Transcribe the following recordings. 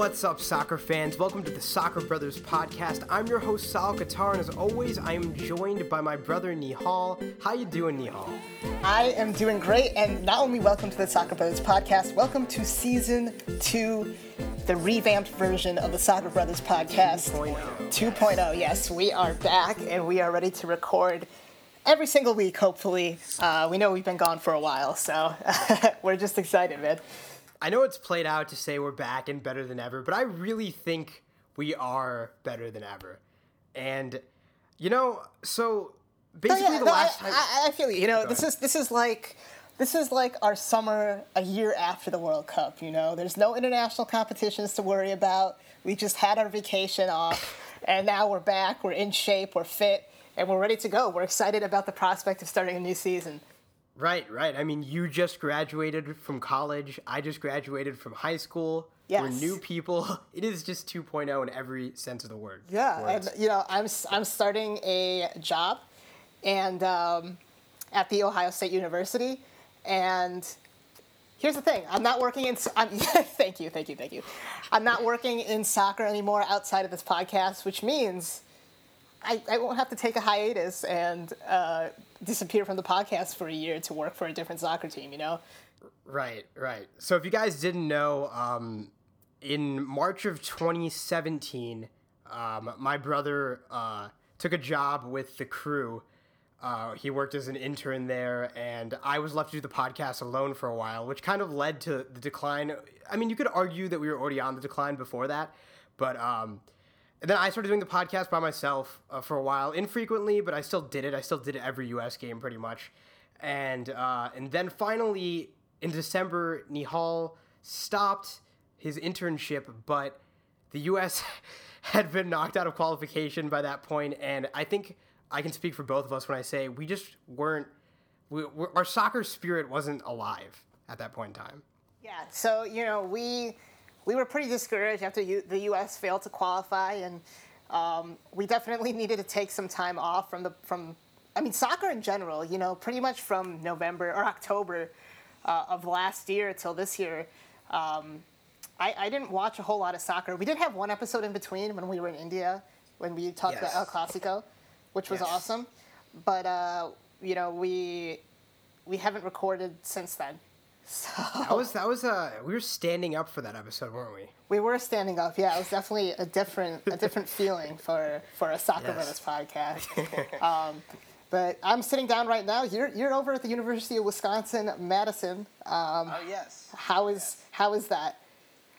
What's up, soccer fans? Welcome to the Soccer Brothers podcast. I'm your host Sahil Kattar, and as always, I am joined by my brother Nihal. How you doing, Nihal? I am doing great, and not only welcome to the Soccer Brothers podcast, welcome to season two, the revamped version of the Soccer Brothers podcast. 2.0. 2.0. Yes, we are back, and we are ready to record every single week. Hopefully, uh, we know we've been gone for a while, so we're just excited, man. I know it's played out to say we're back and better than ever, but I really think we are better than ever. And you know, so basically yeah, the no, last I, time. I, I feel you. You know, Go this ahead. is this is like this is like our summer a year after the World Cup. You know, there's no international competitions to worry about. We just had our vacation off, and now we're back. We're in shape. We're fit, and we're ready to go. We're excited about the prospect of starting a new season. Right, right. I mean, you just graduated from college. I just graduated from high school. We're new people. It is just 2.0 in every sense of the word. Yeah, Words. and you know, I'm I'm starting a job, and um, at the Ohio State University, and here's the thing: I'm not working in. I'm, thank you, thank you, thank you. I'm not working in soccer anymore outside of this podcast, which means I, I won't have to take a hiatus and uh, disappear from the podcast for a year to work for a different soccer team. You know. Right, right. So if you guys didn't know, um, in March of 2017, um, my brother uh, took a job with the crew. Uh, he worked as an intern there, and I was left to do the podcast alone for a while, which kind of led to the decline. I mean, you could argue that we were already on the decline before that, but um, and then I started doing the podcast by myself uh, for a while, infrequently, but I still did it. I still did it every U.S. game pretty much, and uh, and then finally in December, Nihal stopped his internship, but the U.S. had been knocked out of qualification by that point, and I think I can speak for both of us when I say we just weren't. We, we, our soccer spirit wasn't alive at that point in time. Yeah, so you know we we were pretty discouraged after U- the U.S. failed to qualify, and um, we definitely needed to take some time off from the from. I mean, soccer in general. You know, pretty much from November or October uh, of last year till this year. Um, I, I didn't watch a whole lot of soccer. We did have one episode in between when we were in India when we talked Yes. about El Clasico, which was Yes. awesome. But uh, you know, we we haven't recorded since then. So That was that was uh we were standing up for that episode, weren't we? We were standing up. Yeah, it was definitely a different a different feeling for for a soccer Yes. brothers podcast. um, but I'm sitting down right now. You're you're over at the University of Wisconsin Madison. Um, Oh yes. how is how is that?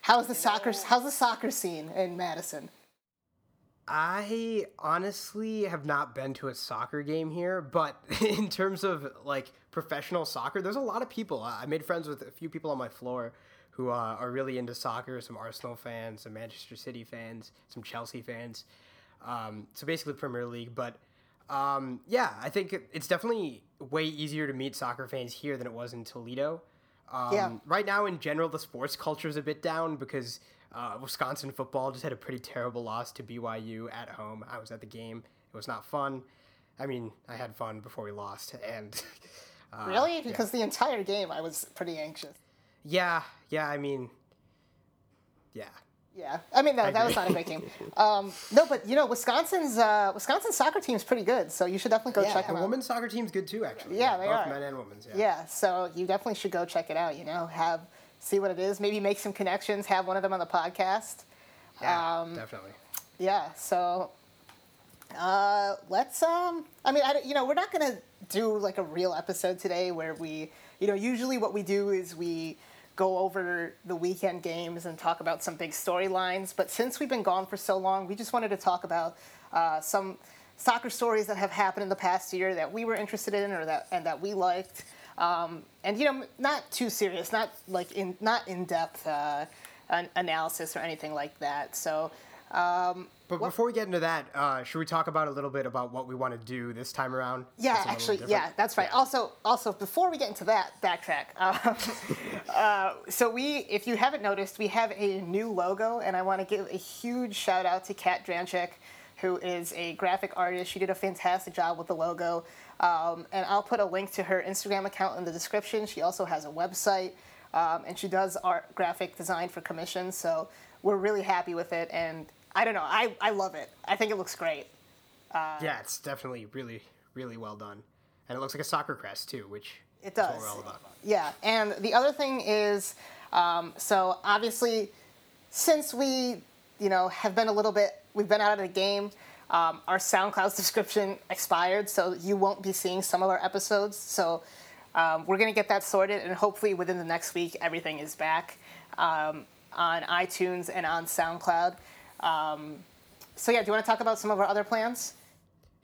How is the soccer how's the soccer scene in Madison? I honestly have not been to a soccer game here, but in terms of like professional soccer, there's a lot of people. I made friends with a few people on my floor who uh, are really into soccer. Some Arsenal fans, some Manchester City fans, some Chelsea fans. Um, so basically Premier League, but um, yeah, I think it's definitely way easier to meet soccer fans here than it was in Toledo. Um, Yeah. Right now, in general, the sports culture is a bit down because uh, Wisconsin football just had a pretty terrible loss to BYU at home. I was at the game. It was not fun. I mean, I had fun before we lost, and uh, Really? yeah. Because the entire game I was pretty anxious. yeah, yeah. I mean, yeah. Yeah, I mean no, that was not a great game. Um, no, but you know Wisconsin's uh, Wisconsin soccer team's pretty good, so you should definitely go Yeah, check the them out. women's soccer team's good too, actually. Yeah, they both are. men and women's. Yeah. Yeah, so you definitely should go check it out. You know, have see what it is. Maybe make some connections. Have one of them on the podcast. Yeah, Um, definitely. Yeah. So uh, let's. Um, I mean, I, you know, we're not gonna do like a real episode today where we, you know, usually what we do is we go over the weekend games and talk about some big storylines. But since we've been gone for so long, we just wanted to talk about uh, some soccer stories that have happened in the past year that we were interested in or that and that we liked. Um, and you know, not too serious, not like in not in depth uh, an analysis or anything like that. So. Um, But before we get into that, uh, should we talk about a little bit about what we want to do this time around? Yeah, It's a little actually, yeah, that's right. Yeah. Also, also before we get into that, backtrack. Um, uh, so we, if you haven't noticed, we have a new logo, and I want to give a huge shout out to Kat Dranchak, who is a graphic artist. She did a fantastic job with the logo, um, and I'll put a link to her Instagram account in the description. She also has a website. um, and she does art graphic design for commissions, So we're really happy with it, and I don't know, I, I love it. I think it looks great. yeah, it's definitely really, really well done, and it looks like a soccer crest too, which It is what does. we're all about. Yeah, and the other thing is, um, so obviously, since we, you know, have been a little bit, we've been out of the game. Um, our SoundCloud subscription expired, so you won't be seeing some of our episodes. So um, we're gonna get that sorted, and hopefully within the next week, everything is back um, on iTunes and on SoundCloud. Um, so yeah, do you want to talk about some of our other plans?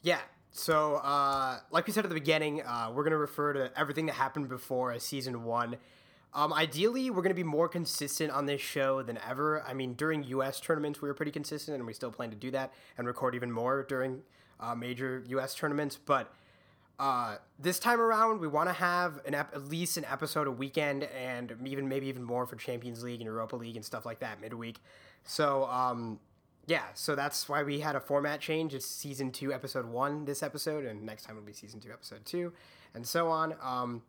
Yeah. So, uh, like we said at the beginning, uh, we're gonna refer to everything that happened before as season one. Um, ideally, we're gonna be more consistent on this show than ever. I mean, during U.S. tournaments, we were pretty consistent, and we still plan to do that and record even more during uh, major U.S. tournaments. But uh, this time around, we want to have an ep- at least an episode a weekend, and even maybe even more for Champions League and Europa League and stuff like that midweek. So, um, yeah, so that's why we had a format change. It's season two, episode one this episode, and next time it'll be season two, episode two, and so on. Um,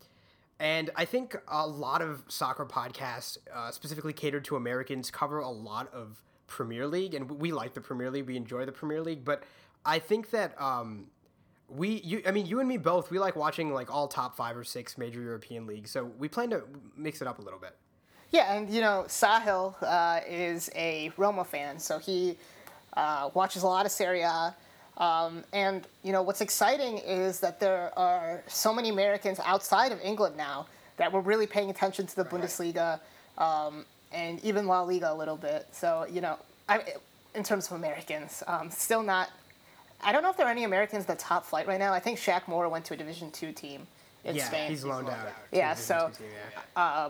and I think a lot of soccer podcasts, uh, specifically catered to Americans, cover a lot of Premier League, and we like the Premier League. We enjoy the Premier League, but I think that um, we, you, I mean, you and me both, we like watching like all top five or six major European leagues. So we plan to mix it up a little bit. Yeah, and you know, Sahil uh, is a Roma fan, so he uh, watches a lot of Serie A. Um, and you know, what's exciting is that there are so many Americans outside of England now that were really paying attention to the Bundesliga um, and even La Liga a little bit. So you know, I, in terms of Americans, um, still not. I don't know if there are any Americans that top flight right now. I think Shaq Moore went to a Division two team in yeah, Spain he's loaned out. to Yeah, so, team, yeah.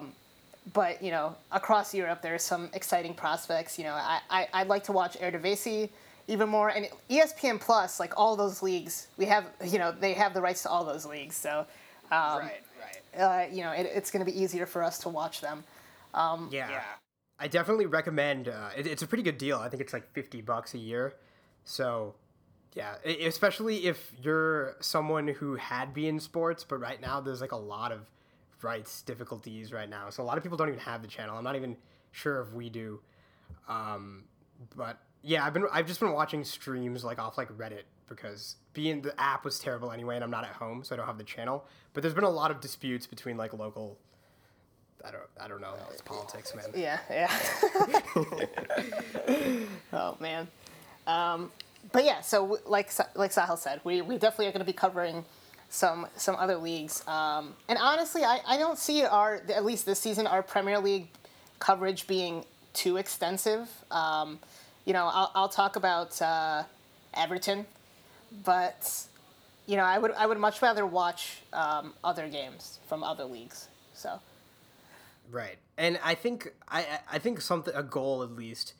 But you know, across Europe, there's some exciting prospects. You know, I, I I'd like to watch Eredivisie even more, and ESPN Plus, like all those leagues, we have you know they have the rights to all those leagues, so um, right, right. uh, you know it, it's going to be easier for us to watch them. yeah. Yeah. I definitely recommend. Uh, it, it's a pretty good deal. I think it's like fifty bucks a year. So, yeah, especially if you're someone who had been in sports, but right now there's like a lot of rights difficulties right now. So a lot of people don't even have the channel. I'm not even sure if we do. Um, but yeah, I've been I've just been watching streams like off like Reddit because being the app was terrible anyway, and I'm not at home, so I don't have the channel. But there's been a lot of disputes between like local. I don't I don't know. It's politics, man. Yeah, yeah. oh man. Um, but yeah, so like like Sahil said, we, we definitely are going to be covering some some other leagues. Um, and honestly, I, I don't see our at least this season our Premier League coverage being too extensive. Um, you know, I'll, I'll talk about uh, Everton, but you know, I would I would much rather watch um, other games from other leagues. So. Right, and I think I I- think something a goal at least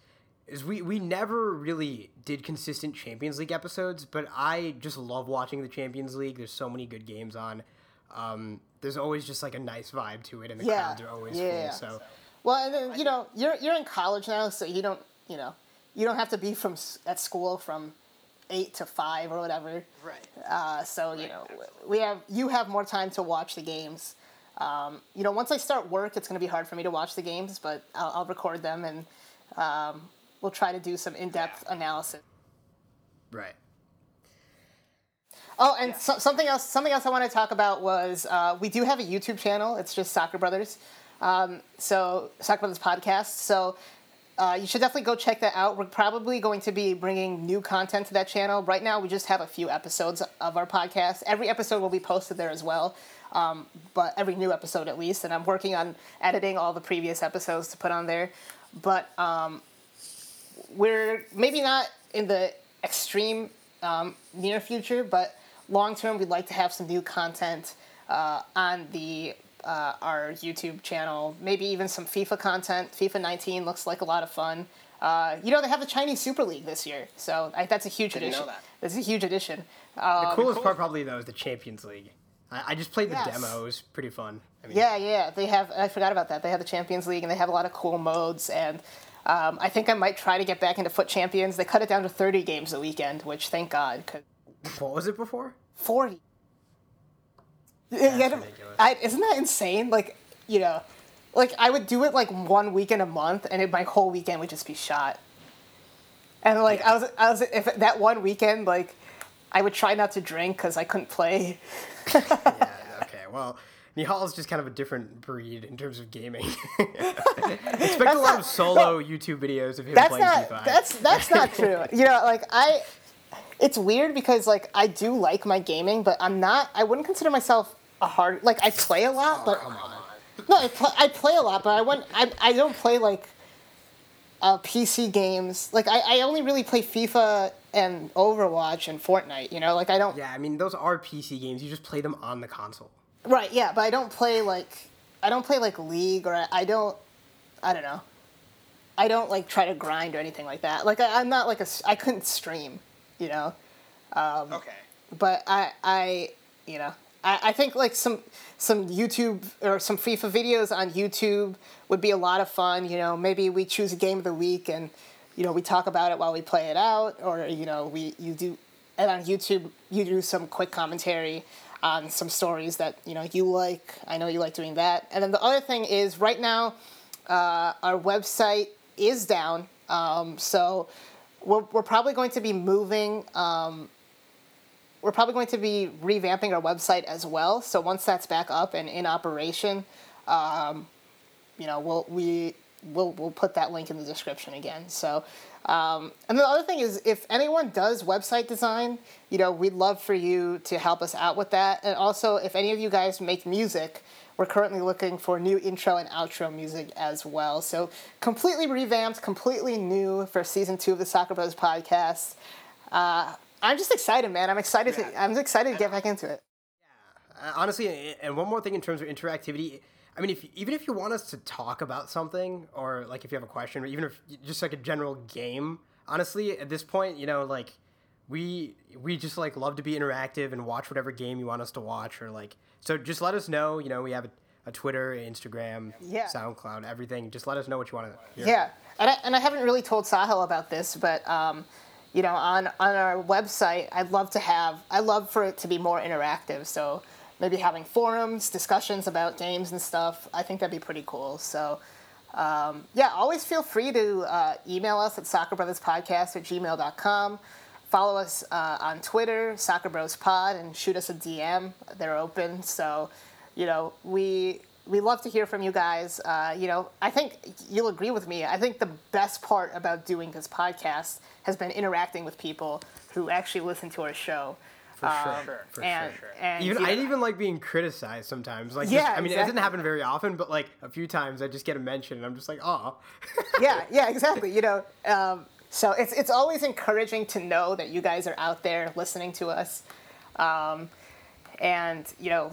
is we we never really did consistent Champions League episodes, but I just love watching the Champions League. There's so many good games on. Um, there's always just like a nice vibe to it, and the Yeah, crowds are always yeah. full. So Well, and then you know you're you're in college now, so you don't you know you don't have to be from at school from eight to five or whatever. Right. Uh, so you know we have you have more time to watch the games. Um, you know, once I start work, it's going to be hard for me to watch the games, but I'll, I'll record them and um, we'll try to do some in-depth analysis. right, Oh, and so, something else. Something else I want to talk about was uh, we do have a YouTube channel. It's just Soccer Brothers. Um, so Soccer Brothers podcast. So uh, you should definitely go check that out. We're probably going to be bringing new content to that channel. Right now, we just have a few episodes of our podcast. Every episode will be posted there as well. Um, but every new episode at least, and I'm working on editing all the previous episodes to put on there. But um, we're maybe not in the extreme um, near future, but long term, we'd like to have some new content uh, on the uh, our YouTube channel. Maybe even some FIFA content. FIFA 19 looks like a lot of fun. Uh, you know, they have the Chinese Super League this year, so I, that's a huge Didn't know addition. that. That's a huge addition. the Um, coolest part probably though is the Champions League. I, I just played the Yes. demo. It was pretty fun. I mean, Yeah, yeah, they have. I forgot about that. They have the Champions League, and they have a lot of cool modes. And um, I think I might try to get back into FUT Champions. They cut it down to 30 games a weekend, which thank God, 'cause what was it before? 40. Yeah, ridiculous. I, isn't that insane? Like, you know, like I would do it like one weekend a month, and it, my whole weekend would just be shot. And like I was, I was if that one weekend like I would try not to drink because I couldn't play. yeah. Okay. Well. Nihal is just kind of a different breed in terms of gaming. Expect a lot not- of solo YouTube videos of him That's playing not. FIFA. That's that's not true. You know, like I. It's weird because like I do like my gaming, but I'm not. I wouldn't consider myself a hard. Like I play a lot, but Come on. no, I, pl- I play a lot, but I wouldn't. I I don't play like. Uh, PC games like I, I only really play FIFA and Overwatch and Fortnite. You know, like I don't. Yeah, I mean those are PC games. You just play them on the console. Right. Yeah, but I don't play like I don't play like League or I, I don't. I don't know. I don't like try to grind or anything like that. Like I, I'm not like a I couldn't stream, you know. Um, Okay. But I I you know I, I think like some some YouTube or some FIFA videos on YouTube would be a lot of fun. You know, maybe we choose a game of the week and you know we talk about it while we play it out, or you know we you do and on YouTube you do some quick commentary on some stories that you know you like. I know you like doing that. And then the other thing is right now uh, our website is down, um, so we're, we're probably going to be moving. Um, we're probably going to be revamping our website as well. So once that's back up and in operation, um, you know, we'll we we'll we'll put that link in the description again. So, um, and the other thing is, if anyone does website design, you know, we'd love for you to help us out with that. And also, if any of you guys make music, we're currently looking for new intro and outro music as well. So completely revamped, completely new for season two of the Soccer Bros podcast. Uh, I'm just excited, man. I'm excited Yeah. to I'm excited to get back into it. Uh, honestly, and one more thing in terms of interactivity. I mean, if even if you want us to talk about something, or like if you have a question, or even if just like a general game, honestly, at this point, you know, like we we just like love to be interactive and watch whatever game you want us to watch, or like so. Just let us know. You know, we have a, a Twitter, Instagram, Yeah. SoundCloud, everything. Just let us know what you want to hear. Yeah, and I, and I haven't really told Sahil about this, but um, you know, on on our website, I'd love to have. I love for it to be more interactive. So maybe having forums, discussions about games and stuff. I think that'd be pretty cool. So. Um, yeah, always feel free to uh, email us at soccerbrotherspodcast at gmail.com. Follow us uh, on Twitter, Soccer Bros Pod, and shoot us a DM. They're open. So, you know, we we love to hear from you guys. Uh, you know, I think you'll agree with me. I think the best part about doing this podcast has been interacting with people who actually listen to our show. For Um, sure, for and, sure. and even you I know- even like being criticized sometimes. Like, Yeah, just, I mean, it exactly. doesn't happen very often, but like a few times, I just get a mention, and I'm just like, oh. yeah, yeah, exactly. You know, um, so it's it's always encouraging to know that you guys are out there listening to us, um, and you know,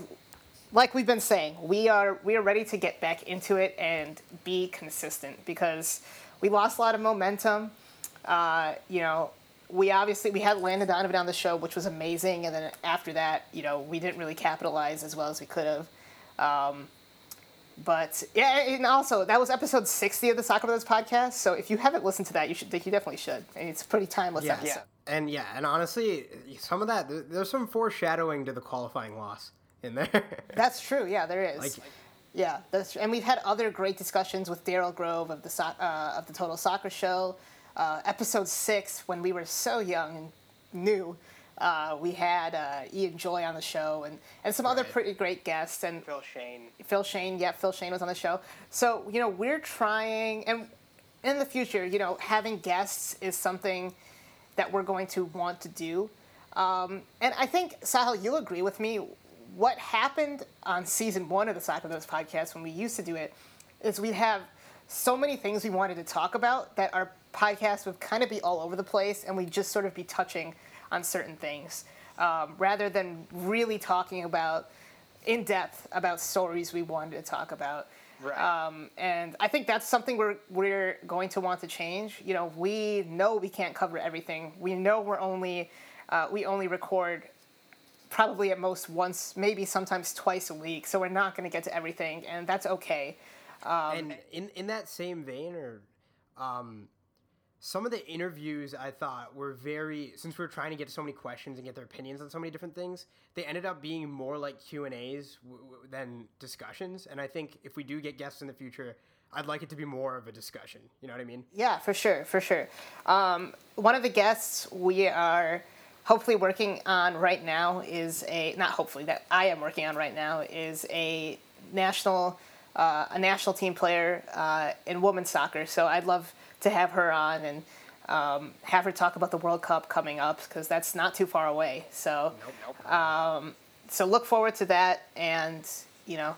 like we've been saying, we are we are ready to get back into it and be consistent because we lost a lot of momentum. Uh, you know, we obviously we had Landon Donovan on the show, which was amazing, and then after that, you know, we didn't really capitalize as well as we could have. Um, but yeah, and also that was episode sixty of the Soccer Brothers podcast. So if you haven't listened to that, you should. You definitely should. And it's a pretty timeless Yeah, episode. and yeah, and honestly, some of that there's some foreshadowing to the qualifying loss in there. That's true. Yeah, there is. Like- yeah, that's and we've had other great discussions with Daryl Grove of the soc- uh, of the Total Soccer Show. Uh, episode six, when we were so young and new, uh, we had uh, Ian Joy on the show and, and some other pretty great guests and Phil Shane. Phil Shane, yeah, Phil Shane was on the show. So, you know, we're trying, and in the future, you know, having guests is something that we're going to want to do. Um, and I think, Sahil, you'll agree with me. What happened on season one of the Soccer Those podcast when we used to do it is we'd have so many things we wanted to talk about that our podcast would kind of be all over the place and we'd just sort of be touching on certain things um, rather than really talking about in depth about stories we wanted to talk about. Right. Um, and I think that's something we're we're going to want to change. You know, we know we can't cover everything. We know we're only uh, we only record probably at most once, maybe sometimes twice a week. So we're not going to get to everything, and that's okay. Um, and in in that same vein, or um, some of the interviews I thought were very since we were trying to get so many questions and get their opinions on so many different things, they ended up being more like Q and A's w- w- than discussions. And I think if we do get guests in the future, I'd like it to be more of a discussion. You know what I mean? Yeah, for sure, for sure. Um, one of the guests we are hopefully working on right now is a not hopefully that I am working on right now is a national uh, a national team player uh, in women's soccer. So I'd love to have her on and um, have her talk about the World Cup coming up because that's not too far away. So Nope. Nope. um, so look forward to that and you know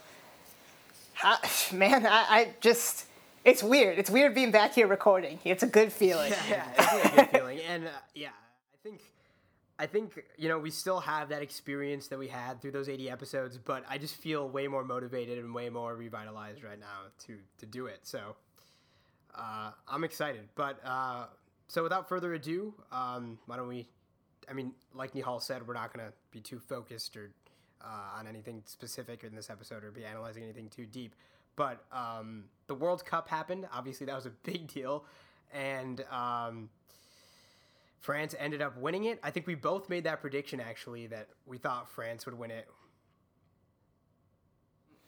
I, man I, I just it's weird it's weird being back here recording it's a good feeling yeah, it's a good feeling. And uh, yeah, I think I think you know we still have that experience that we had through those 80 episodes, but I just feel way more motivated and way more revitalized right now to to do it. So uh, I'm excited. But uh, so without further ado, um, why don't we? I mean, like Nihal said, we're not gonna be too focused or uh, on anything specific in this episode or be analyzing anything too deep. But um, the World Cup happened. Obviously, that was a big deal, and um, France ended up winning it. I think we both made that prediction actually that we thought France would win it.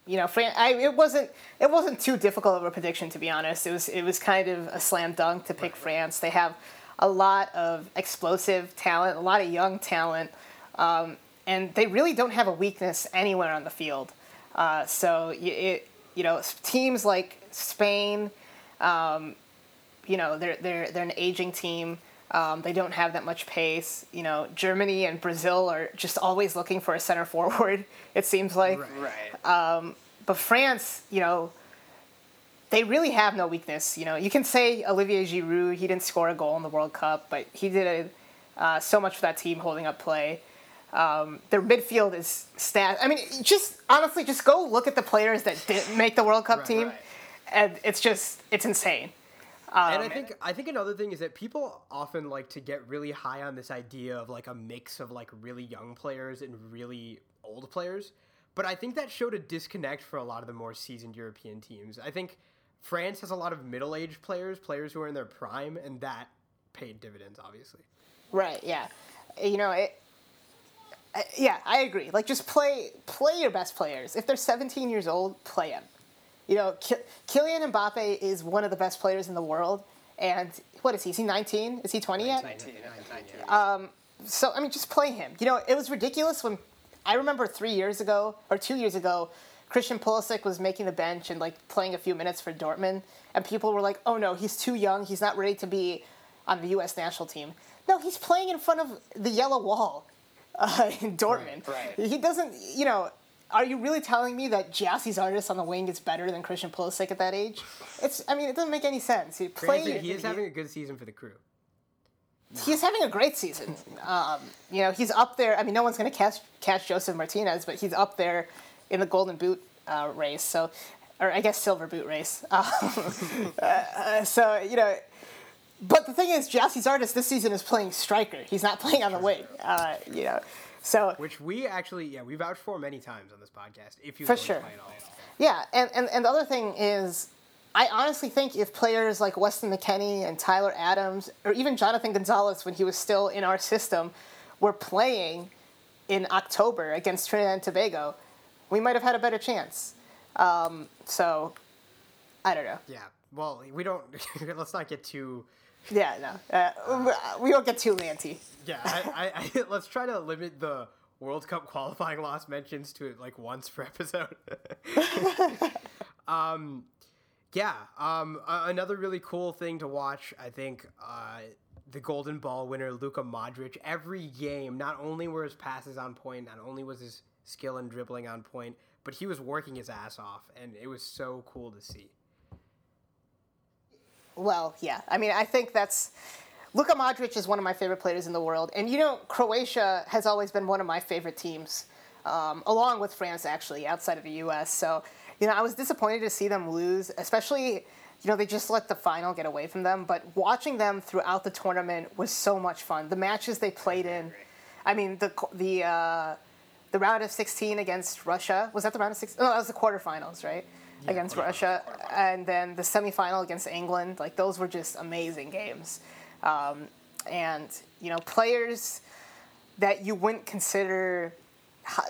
you know Fran- I, it wasn't it wasn't too difficult of a prediction to be honest it was it was kind of a slam dunk to pick France they have a lot of explosive talent a lot of young talent um, and they really don't have a weakness anywhere on the field uh, so it, you know teams like Spain um, you know they're they're they're an aging team. Um, they don't have that much pace. You know, Germany and Brazil are just always looking for a center forward. It seems like. Right. But France, you know, they really have no weakness. You know, you can say Olivier Giroud, he didn't score a goal in the World Cup, but he did uh, so much for that team holding up play. Um, their midfield is stat. I mean, just honestly, just go look at the players that didn't make the World Cup Right, team, right. and it's just it's insane. Um, and I think I think another thing is that people often like to get really high on this idea of like a mix of like really young players and really old players. But I think that showed a disconnect for a lot of the more seasoned European teams. I think France has a lot of middle-aged players, players who are in their prime, and that paid dividends, obviously. Right. Yeah. You know it. Yeah, I agree. Like, just play play your best players. If they're 17 years old, play them. You know, Kylian Mbappe is one of the best players in the world, and what is he? Is he 19? Is he 20 yet? 19, 19. Uh, So I mean, just play him. You know, it was ridiculous when I remember three years ago or two years ago, Christian Pulisic was making the bench and like playing a few minutes for Dortmund, and people were like, "Oh no, he's too young. He's not ready to be on the U.S. national team." No, he's playing in front of the yellow wall uh, in Dortmund. Right, He doesn't. You know, are you really telling me that Gyasi Zardes on the wing is better than Christian Pulisic at that age? It's. I mean, it doesn't make any sense. You play. Granted, he is having a good season for the crew. he's having a great season. Um, you know, he's up there. I mean, no one's going to catch catch Josef Martinez, but he's up there in the Golden Boot uh, race. So, or I guess Silver Boot race. Um, uh, so you know, but the thing is, Gyasi Zardes this season is playing striker. He's not playing on the wing. Uh, you know, so Which we actually, yeah, we vouched for many times on this podcast. If you For sure. Yeah, and, and, and the other thing is, I honestly think if players like Weston McKennie and Tyler Adams, or even Jonathan Gonzalez when he was still in our system, were playing in October against Trinidad and Tobago, we might have had a better chance. Um, so, I don't know. Yeah. Well, we don't. let's not get too. Yeah, no. Uh, we won't get too lanty. Yeah. I, I, I, let's try to limit the World Cup qualifying loss mentions to like once per episode. um, yeah. Um, another really cool thing to watch, I think, uh, the Golden Ball winner Luka Modric. Every game, not only were his passes on point, not only was his skill and dribbling on point, but he was working his ass off, and it was so cool to see. Well, yeah. I mean, I think that's Luka Modric is one of my favorite players in the world, and you know, Croatia has always been one of my favorite teams, um, along with France, actually, outside of the U.S. So, you know, I was disappointed to see them lose, especially. You know, they just let the final get away from them, but watching them throughout the tournament was so much fun. The matches they played in, I mean, the the uh, the round of 16 against Russia was that the round of 16? No, that was the quarterfinals, right? Against Russia, and then the semifinal against England. Like those were just amazing games, um, and you know players that you wouldn't consider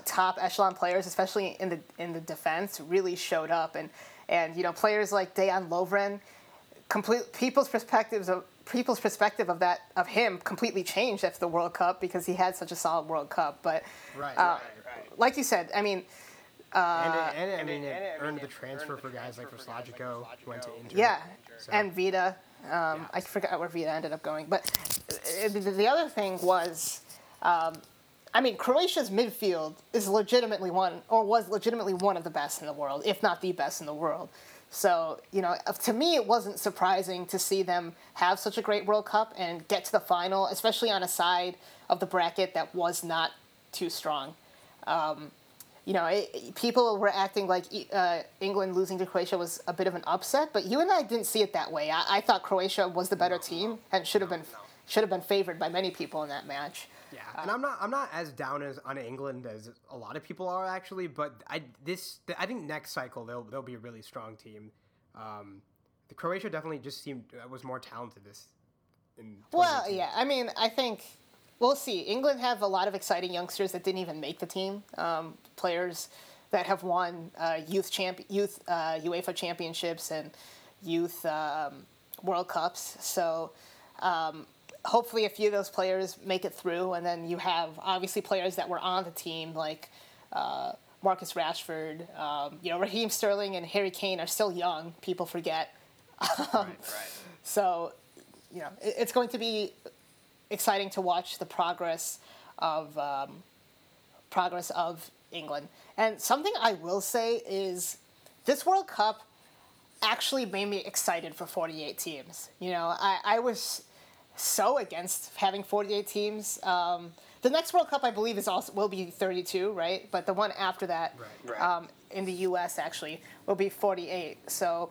top echelon players, especially in the in the defense, really showed up, and and you know players like Dejan Lovren, complete people's perspectives of people's perspective of that of him completely changed after the World Cup because he had such a solid World Cup. But Right, uh, right, right. like you said, I mean, and, it, and, it- I and mean, it- it and I earned mean, the it transfer earned for the guys like transfer for guys like Vrsaljko, Vrsaljko, who went to Inter. yeah, So- and Vida. Um, I forgot where Vida ended up going, but uh, the, the other thing was, um, I mean, Croatia's midfield is legitimately one, or was legitimately one of the best in the world, if not the best in the world. So you know, uh, to me, it wasn't surprising to see them have such a great World Cup and get to the final, especially on a side of the bracket that was not too strong you know, it, people were acting like uh, England losing to Croatia was a bit of an upset, but you and I didn't see it that way. I, I thought Croatia was the better team and should have been should have been favored by many people in that match. Yeah, and I'm not I'm not as down as on England as a lot of people are actually, but I this I think next cycle they'll they'll be a really strong team. Um, the Croatia definitely just seemed uh, was more talented this. In Well, yeah, I mean, I think we'll see. England have a lot of exciting youngsters that didn't even make the team. Um, players that have won uh, youth champ youth uh, UEFA championships and youth um, World Cups. So. Um, hopefully a few of those players make it through and then you have obviously players that were on the team like uh, Marcus Rashford um, you know Raheem Sterling and Harry Kane are still young people forget Right, right. so you know it, it's going to be exciting to watch the progress of um, progress of England and something I will say is this World Cup actually made me excited for 48 teams you know I, I was so against having 48 teams. Um, the next World Cup, I believe, is also will be 32, right? But the one after that, Right. Right. Um, in the U.S. actually, will be 48. So,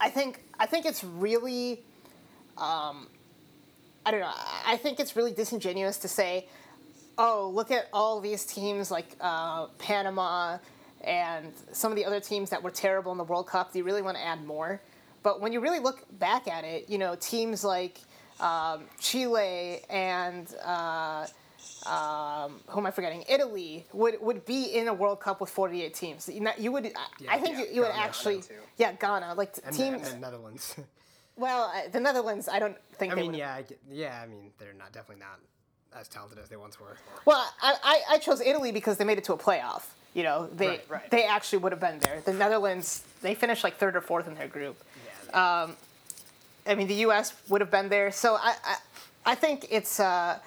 I think I think it's really, um, I don't know. I- think it's really disingenuous to say, oh, look at all these teams like uh, Panama and some of the other teams that were terrible in the World Cup. Do you really want to add more? But when you really look back at it, you know, teams like um, Chile and uh, um, who am I forgetting? Italy would, would be in a World Cup with 48 teams. You, would, I- I think yeah, you, you would actually, yeah, Ghana, like and, teams. and the Netherlands. well, uh, the Netherlands, I don't think I they mean, yeah, I get- yeah. I mean, they're not definitely not as talented as they once were. Well, I, I, I chose Italy because they made it to a playoff. You know, they Right, right. they actually would have been there. The Netherlands, they finished like third or fourth in their group. Yeah, um, I mean, the U.S. would have been there. So I, I, I think it's. Uh,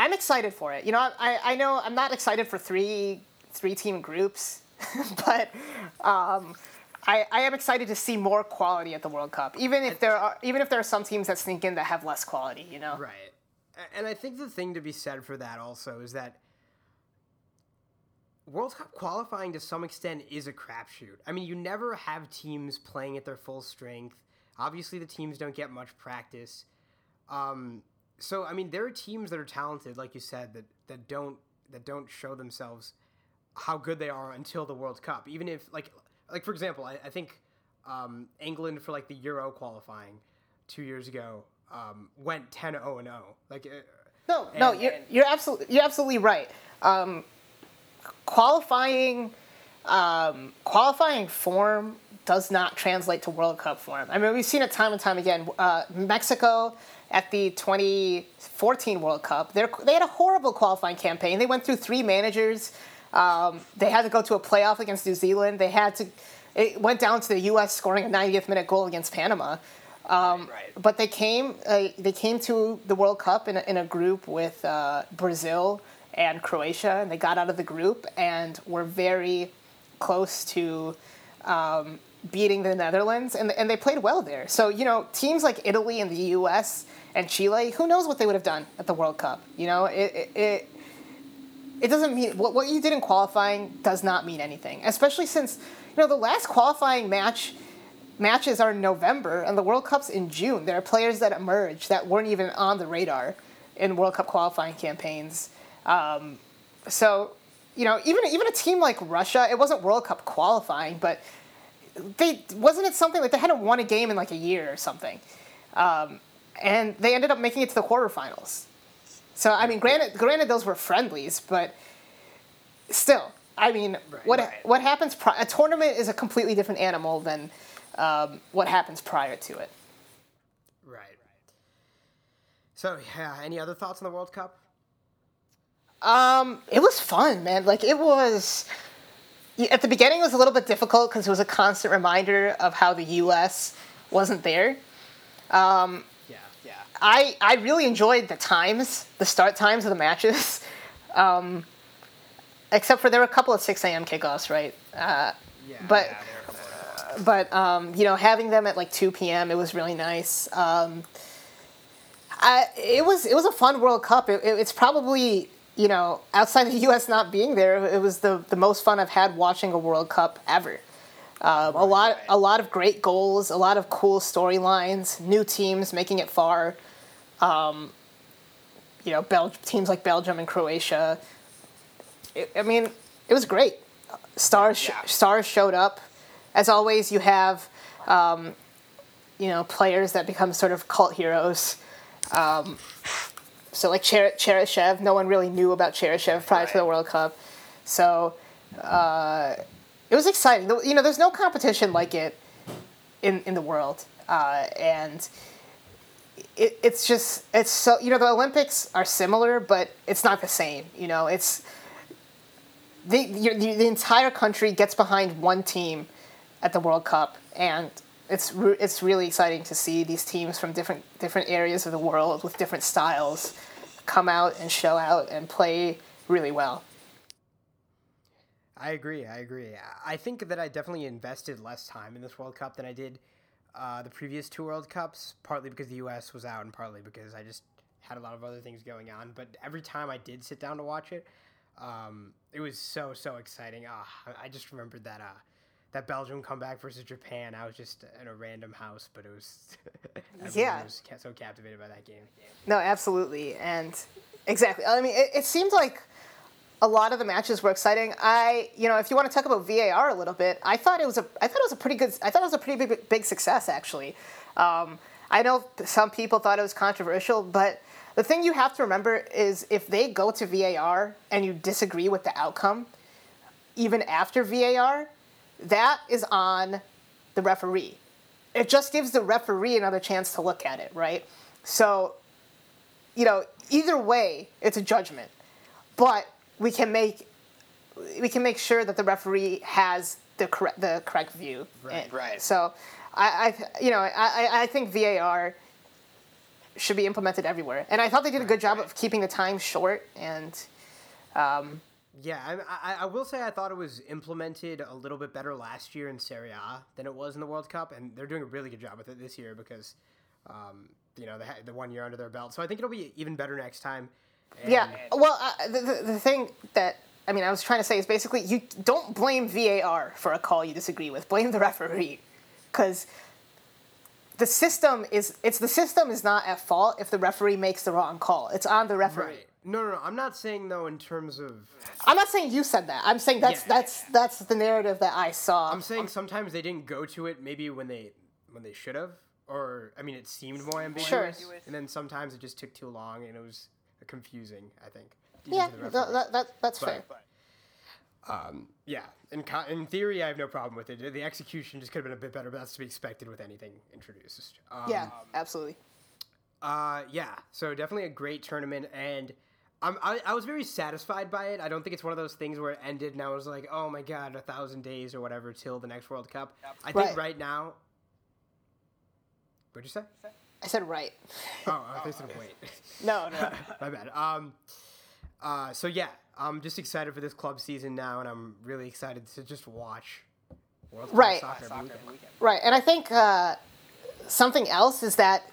I'm excited for it. You know, I, I know I'm not excited for three three team groups, but um, I, I am excited to see more quality at the World Cup. Even if there are even if there are some teams that sneak in that have less quality. You know. Right. And I think the thing to be said for that also is that World Cup qualifying to some extent is a crapshoot. I mean, you never have teams playing at their full strength. Obviously, the teams don't get much practice. Um, so, I mean, there are teams that are talented, like you said, that, that don't that don't show themselves how good they are until the World Cup. Even if, like, like for example, I, I think um, England for like the Euro qualifying two years ago um, went 10 0 and 0. Like, uh, No, no, you're, and- you're absolutely you're absolutely right. Um, qualifying um, qualifying form does not translate to World Cup form. I mean, we've seen it time and time again. Uh, Mexico at the 2014 World Cup, they they had a horrible qualifying campaign. They went through three managers. Um, they had to go to a playoff against New Zealand. They had to. It went down to the U.S. scoring a 90th minute goal against Panama. Um, Right. But they came. Uh, they came to the World Cup in a, in a group with uh, Brazil and Croatia, and they got out of the group and were very close to um, beating the Netherlands, and and they played well there. So you know, teams like Italy and the U.S. and Chile, who knows what they would have done at the World Cup? You know, it. it, it it doesn't mean what, what you did in qualifying does not mean anything, especially since you know the last qualifying match matches are in November and the World Cup's in June. There are players that emerge that weren't even on the radar in World Cup qualifying campaigns. Um, so, you know, even even a team like Russia, it wasn't World Cup qualifying, but they wasn't it something like they hadn't won a game in like a year or something, um, and they ended up making it to the quarterfinals. So I mean, granted, granted those were friendlies, but still, I mean, what right. what happens? Pri- a tournament is a completely different animal than um, what happens prior to it. Right. So yeah, any other thoughts on the World Cup? Um, it was fun, man. Like it was. At the beginning, it was a little bit difficult because it was a constant reminder of how the U.S. wasn't there. Yeah. I I really enjoyed the times, the start times of the matches. Um, except for there were a couple of 6 a.m. kickoffs, right? Uh, Yeah. But- yeah, they're- but um, you know, having them at like 2 p.m. it was really nice. Um, I, it was it was a fun World Cup. It, it- it's probably you know outside the U.S. not being there, it was the the most fun I've had watching a World Cup ever. Um, a lot a lot of great goals, a lot of cool storylines, new teams making it far. Um, you know, Bel- teams like Belgium and Croatia. It, I mean, it was great. Stars Yeah. stars showed up. As always, you have um, you know players that become sort of cult heroes. Um, so like Cher- Cheryshev, no one really knew about Cheryshev prior to the World Cup. So uh, it was exciting. You know, there's no competition like it in in the world, uh, and it, it's just it's so you know the Olympics are similar, but it's not the same. You know, it's the the, the entire country gets behind one team at the World Cup, and it's it's really exciting to see these teams from different different areas of the world with different styles come out and show out and play really well. I agree. I agree. I think that I definitely invested less time in this World Cup than I did uh, the previous two World Cups, partly because the U.S. was out and partly because I just had a lot of other things going on. But every time I did sit down to watch it, um, it was so so exciting. Ah, I- just remembered that uh, that Belgium comeback versus Japan. I was just in a random house, but it was Yeah. was so captivated by that game. No, absolutely, and exactly. I mean, it, it seemed like a lot of the matches were exciting. I, you know, if you want to talk about VAR a little bit, I thought it was a, I thought it was a pretty good, I thought it was a pretty big, big success actually. Um, I know some people thought it was controversial, but the thing you have to remember is if they go to VAR and you disagree with the outcome, even after VAR, that is on the referee. It just gives the referee another chance to look at it, right? So you know, either way, it's a judgment. But we can make we can make sure that the referee has the correct the correct view. Right. And Right. So I, I you know I, I- I think VAR should be implemented everywhere, and I thought they did a good job of keeping the time short and. Yeah, I, I, I will say I thought it was implemented a little bit better last year in Serie A than it was in the World Cup, and they're doing a really good job with it this year because, um, you know, they had the one year under their belt. So I think it'll be even better next time. And Yeah. Well, uh, the, the, the thing that I mean, I was trying to say is basically you don't blame VAR for a call you disagree with. Blame the referee, because the system is it's the system is not at fault if the referee makes the wrong call. It's on the referee. Right. No, no, no. I'm not saying though in terms of. I'm not saying you said that. I'm saying that's Yeah. that's that's the narrative that I saw. I'm saying sometimes they didn't go to it maybe when they when they should have, or I mean, it seemed more ambiguous, and then sometimes it just took too long and it was confusing. I think. yeah, to th- that, that, that's But- fair. Um, yeah, in co- in theory, I have no problem with it. The execution just could have been a bit better, but that's to be expected with anything introduced. Um, Yeah, absolutely. Uh, yeah. So definitely a great tournament, and I'm, I I was very satisfied by it. I don't think it's one of those things where it ended and I was like, oh my god, a thousand days or whatever till the next World Cup. I think Right. right now. What'd you say? I said right. Oh, I thought you said wait. No, no. My bad. Um, uh, so yeah, I'm just excited for this club season now, and I'm really excited to just watch World Right. soccer every weekend. Right, and I think uh, something else is that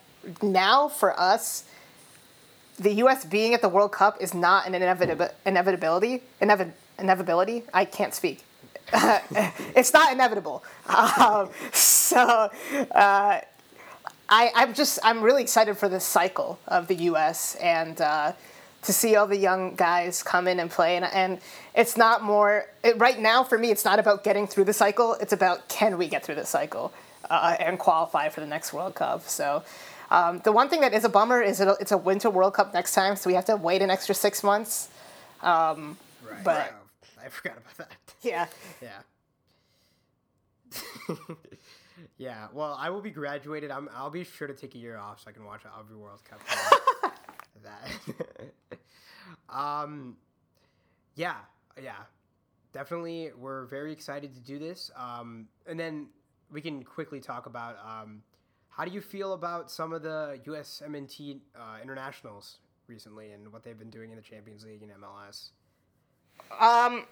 now for us, the U.S. being at the World Cup is not an inevitab- inevitability. Inevi- inevitability. I can't speak. it's not inevitable. Um, so uh, I, I'm just I'm really excited for this cycle of the U.S. and uh, to see all the young guys come in and play. And, and it's not more, it, right now for me, it's not about getting through the cycle. It's about can we get through the cycle uh, and qualify for the next World Cup. So um, the one thing that is a bummer is it, it's a Winter World Cup next time, so we have to wait an extra six months. Um, Right. But- Oh, I forgot about that. yeah. Yeah. yeah. Well, I will be graduated. I'm. I'll be sure to take a year off so I can watch every World Cup. that. um. Yeah. Yeah. Definitely, we're very excited to do this. Um, and then we can quickly talk about um, how do you feel about some of the USMNT uh, internationals recently and what they've been doing in the Champions League and MLS. Um,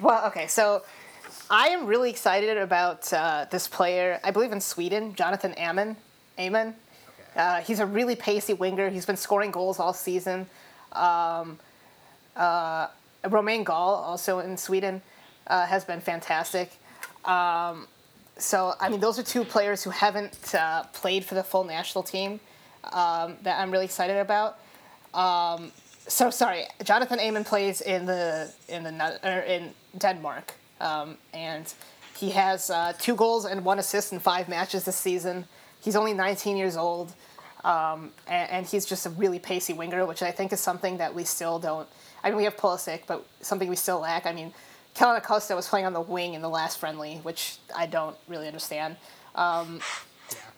well, okay, so I am really excited about uh, this player. I believe in Sweden, Jonathan Amon. Amon. Uh, he's a really pacey winger. He's been scoring goals all season. Um, uh, Romain Gall, also in Sweden, uh, has been fantastic. Um, so, I mean, those are two players who haven't uh, played for the full national team um, that I'm really excited about. Um, so sorry, Jonathan Amon plays in the in the in Denmark, um, and he has uh, two goals and one assist in five matches this season. He's only 19 years old, um, and, and he's just a really pacey winger, which I think is something that we still don't. I mean, we have Pulisic, but something we still lack. I mean, Kellyn Acosta was playing on the wing in the last friendly, which I don't really understand. Um,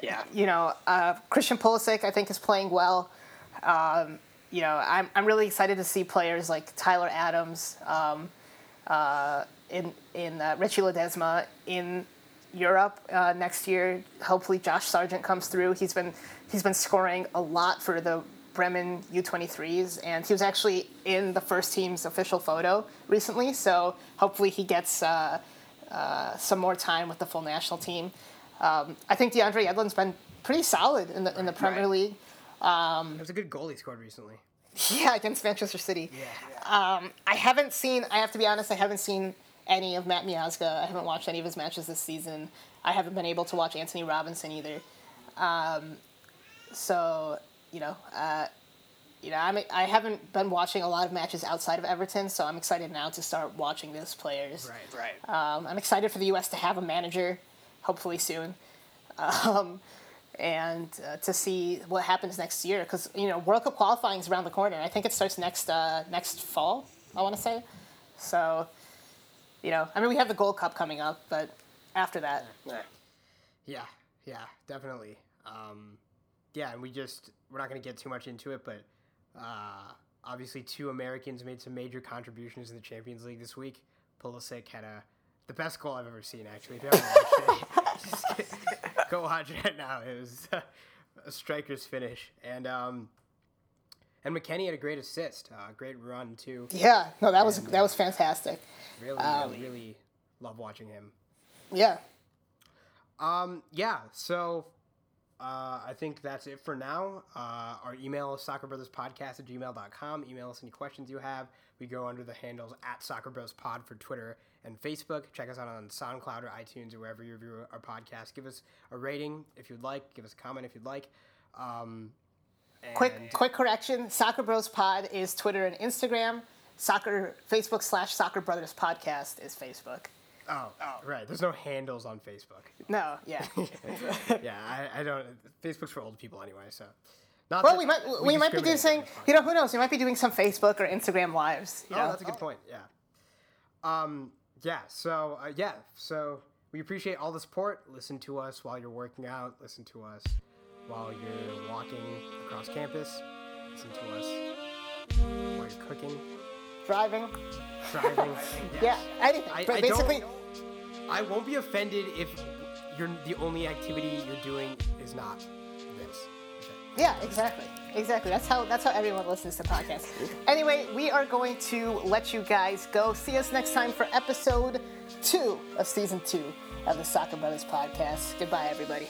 Yeah. you know, uh, Christian Pulisic, I think, is playing well. Um, you know, I'm, I'm really excited to see players like Tyler Adams, um, uh, in in uh, Richie Ledezma in Europe uh, next year. Hopefully, Josh Sargent comes through. He's been he's been scoring a lot for the Bremen U23s, and he was actually in the first team's official photo recently. So hopefully, he gets uh, uh, some more time with the full national team. Um, I think DeAndre Yedlin's been pretty solid in the in the Premier Right. League. It was a good goal he scored recently. Yeah, against Manchester City. Yeah. Um, I haven't seen. I have to be honest. I haven't seen any of Matt Miazga. I haven't watched any of his matches this season. I haven't been able to watch Antonee Robinson either. Um, so you know, uh, you know, I'm, I haven't been watching a lot of matches outside of Everton. So I'm excited now to start watching those players. Right. Right. Um, I'm excited for the U.S. to have a manager, hopefully soon, um, and uh, to see what happens next year. Because you know, World Cup qualifying is around the corner. I think it starts next uh, next fall. I want to say. So, you know, I mean, we have the Gold Cup coming up, but after that, Yeah, yeah, definitely. Um, yeah, and we just we're not going to get too much into it, but uh, obviously two Americans made some major contributions in the Champions League this week. Pulisic had a the best goal I've ever seen. Actually, if you haven't watched it, just go watch it now. It was a striker's finish, and um, and McKennie had a great assist, uh, great run too. yeah, no, that was that was fantastic. Really, Um, really, really love watching him. Yeah, Um, yeah, so uh, I think that's it for now. Uh, our email is soccerbrotherspodcast at gmail.com. Email us any questions you have. We go under the handles at soccerbrospod for Twitter and Facebook. Check us out on SoundCloud or iTunes or wherever you review our podcast. Give us a rating if you'd like. Give us a comment if you'd like. Um, quick quick correction: Soccer Bros Pod is Twitter and Instagram. Soccer Facebook slash Soccer Brothers Podcast is Facebook. Oh, oh, right. There's no handles on Facebook. No, yeah. yeah, I, I don't. Facebook's for old people anyway, so. Not Well, we might we, might be doing You know, who knows? We might be doing some Facebook or Instagram lives. You Oh, know? that's a good point. Yeah. Um. Yeah. So. Uh, yeah. So we appreciate all the support. Listen to us while you're working out. Listen to us while you're walking across campus. Listen to us while you're cooking, driving. driving. Yeah, anything. I, but I basically. I won't be offended if you're the only activity you're doing is not this. yeah, exactly, exactly. That's how that's how everyone listens to podcasts. Anyway, we are going to let you guys go. See us next time for episode two of season two of the Soccer Brothers podcast. Goodbye, everybody.